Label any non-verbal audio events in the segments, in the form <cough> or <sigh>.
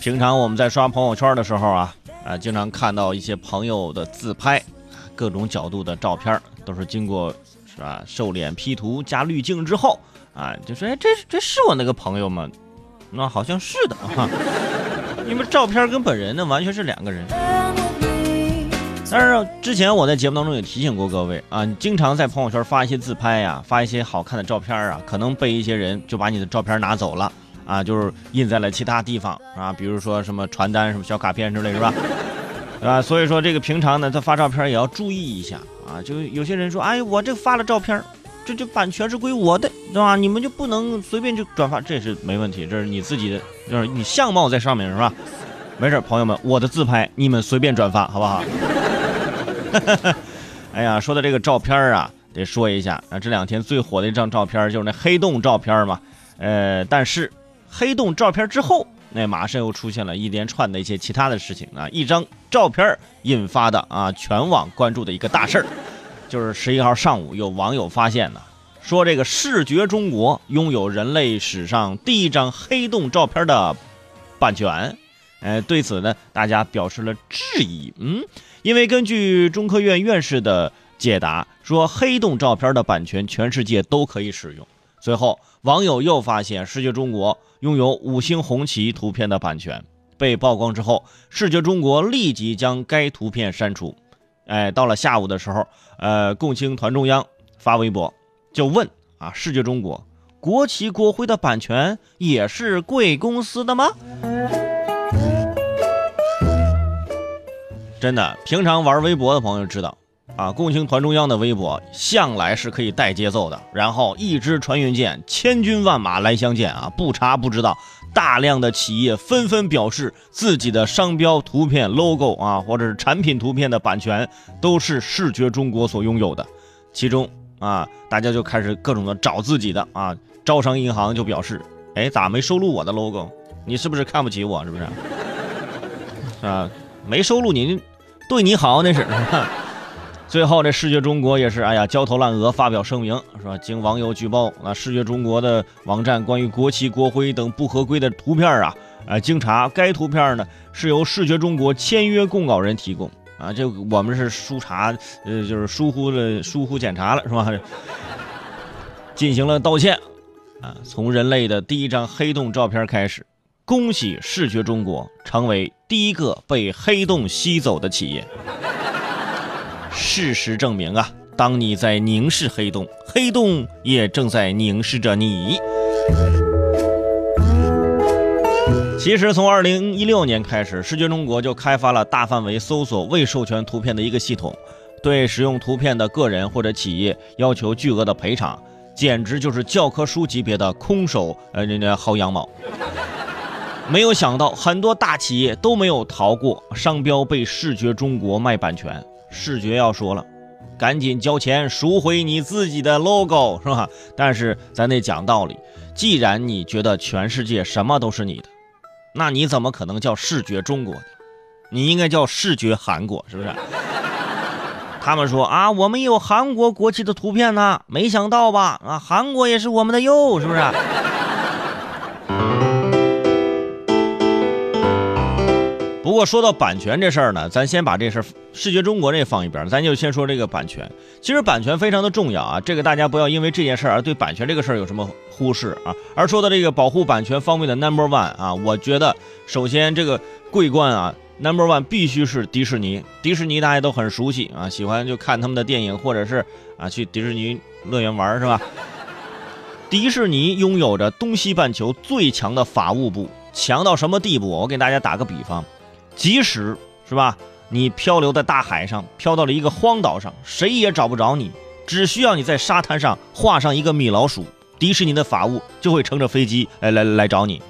平常我们在刷朋友圈的时候啊，啊，经常看到一些朋友的自拍，各种角度的照片，都是经过是吧瘦脸 P 图加滤镜之后啊，就说哎，这这是我那个朋友吗？那好像是的啊，<laughs> 因为照片跟本人呢完全是两个人。但是之前我在节目当中也提醒过各位啊，你经常在朋友圈发一些自拍呀，发一些好看的照片啊，可能被一些人就把你的照片拿走了啊，就是印在了其他地方啊，比如说什么传单、什么小卡片之类，是吧？啊，所以说这个平常呢，他发照片也要注意一下啊。就有些人说，哎，我这发了照片，这这版权是归我的，对吧？你们就不能随便就转发，这是没问题，这是你自己的，就是你相貌在上面，是吧？没事，朋友们，我的自拍你们随便转发，好不好？<laughs> 哎呀，说到这个照片啊，得说一下啊，这两天最火的一张照片就是那黑洞照片嘛。呃，但是黑洞照片之后，那马上又出现了一连串的一些其他的事情啊。一张照片引发的啊全网关注的一个大事儿，就是十一号上午有网友发现呢，说这个视觉中国拥有人类史上第一张黑洞照片的版权。呃，对此呢，大家表示了质疑。嗯。因为根据中科院院士的解答说，黑洞照片的版权全世界都可以使用。随后，网友又发现视觉中国拥有五星红旗图片的版权，被曝光之后，视觉中国立即将该图片删除。哎，到了下午的时候，呃，共青团中央发微博就问啊，视觉中国国旗国徽的版权也是贵公司的吗？真的，平常玩微博的朋友知道，啊，共青团中央的微博向来是可以带节奏的。然后一支传运舰，千军万马来相见啊！不查不知道，大量的企业纷纷表示自己的商标图片、logo 啊，或者是产品图片的版权都是视觉中国所拥有的。其中啊，大家就开始各种的找自己的啊。招商银行就表示，哎，咋没收录我的 logo？你是不是看不起我？是不是？啊，没收录您。对你好，那是。最后，这视觉中国也是，哎呀，焦头烂额，发表声明说，经网友举报，那视觉中国的网站关于国旗、国徽等不合规的图片啊，啊，经查，该图片呢是由视觉中国签约供稿人提供啊，这我们是疏查，呃，就是疏忽了，疏忽检查了，是吧？进行了道歉啊，从人类的第一张黑洞照片开始。恭喜视觉中国成为第一个被黑洞吸走的企业。事实证明啊，当你在凝视黑洞，黑洞也正在凝视着你。其实从二零一六年开始，视觉中国就开发了大范围搜索未授权图片的一个系统，对使用图片的个人或者企业要求巨额的赔偿，简直就是教科书级别的空手呃人家薅羊毛。没有想到，很多大企业都没有逃过商标被视觉中国卖版权。视觉要说了，赶紧交钱赎回你自己的 logo，是吧？但是咱得讲道理，既然你觉得全世界什么都是你的，那你怎么可能叫视觉中国？你应该叫视觉韩国，是不是？<laughs> 他们说啊，我们有韩国国旗的图片呢，没想到吧？啊，韩国也是我们的哟，是不是？不过说到版权这事儿呢，咱先把这事儿视觉中国这放一边，咱就先说这个版权。其实版权非常的重要啊，这个大家不要因为这件事儿而对版权这个事儿有什么忽视啊。而说到这个保护版权方面的 number one 啊，我觉得首先这个桂冠啊 number one 必须是迪士尼。迪士尼大家都很熟悉啊，喜欢就看他们的电影或者是啊去迪士尼乐园玩是吧？<laughs> 迪士尼拥有着东西半球最强的法务部，强到什么地步？我给大家打个比方。即使是吧，你漂流在大海上，漂到了一个荒岛上，谁也找不着你，只需要你在沙滩上画上一个米老鼠，迪士尼的法务就会乘着飞机来来来找你。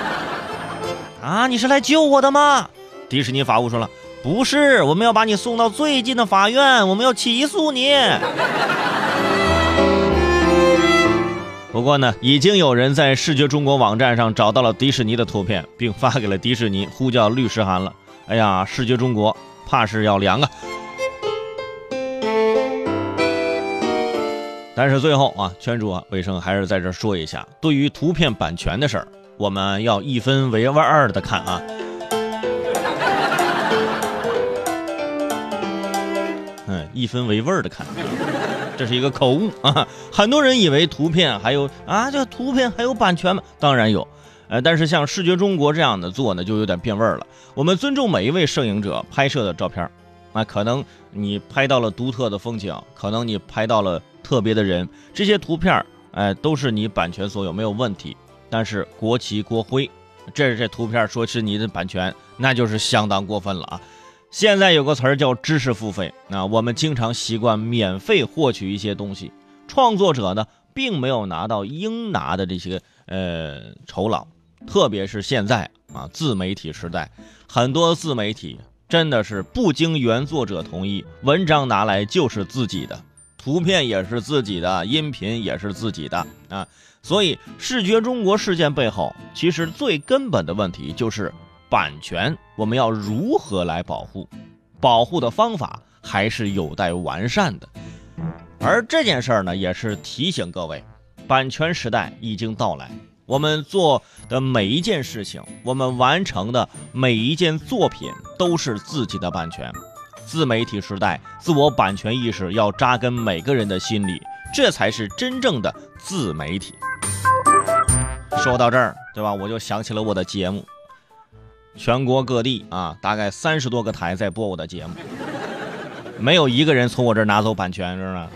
<laughs> 啊，你是来救我的吗？迪士尼法务说了，不是，我们要把你送到最近的法院，我们要起诉你。不过呢，已经有人在视觉中国网站上找到了迪士尼的图片，并发给了迪士尼，呼叫律师函了。哎呀，视觉中国怕是要凉啊！但是最后啊，圈主啊，卫生还是在这说一下，对于图片版权的事儿我们要一分为二的看啊。嗯，一分为味儿的看，这是一个口误 <laughs> 啊！很多人以为图片还有啊，这图片还有版权吗？当然有，呃，但是像视觉中国这样的做呢，就有点变味儿了。我们尊重每一位摄影者拍摄的照片，啊，可能你拍到了独特的风景，可能你拍到了特别的人，这些图片，哎，都是你版权所有，没有问题。但是国旗国徽，这这图片说是你的版权，那就是相当过分了啊！现在有个词儿叫知识付费，那我们经常习惯免费获取一些东西，创作者呢并没有拿到应拿的这些呃酬劳，特别是现在啊自媒体时代，很多自媒体真的是不经原作者同意，文章拿来就是自己的，图片也是自己的，音频也是自己的 <laughs> 啊，所以视觉中国事件背后，其实最根本的问题就是。版权我们要如何来保护？保护的方法还是有待完善的。而这件事儿呢，也是提醒各位，版权时代已经到来。我们做的每一件事情，我们完成的每一件作品，都是自己的版权。自媒体时代，自我版权意识要扎根每个人的心里，这才是真正的自媒体。说到这儿，对吧？我就想起了我的节目。全国各地啊，大概三十多个台在播我的节目，没有一个人从我这儿拿走版权，是吧？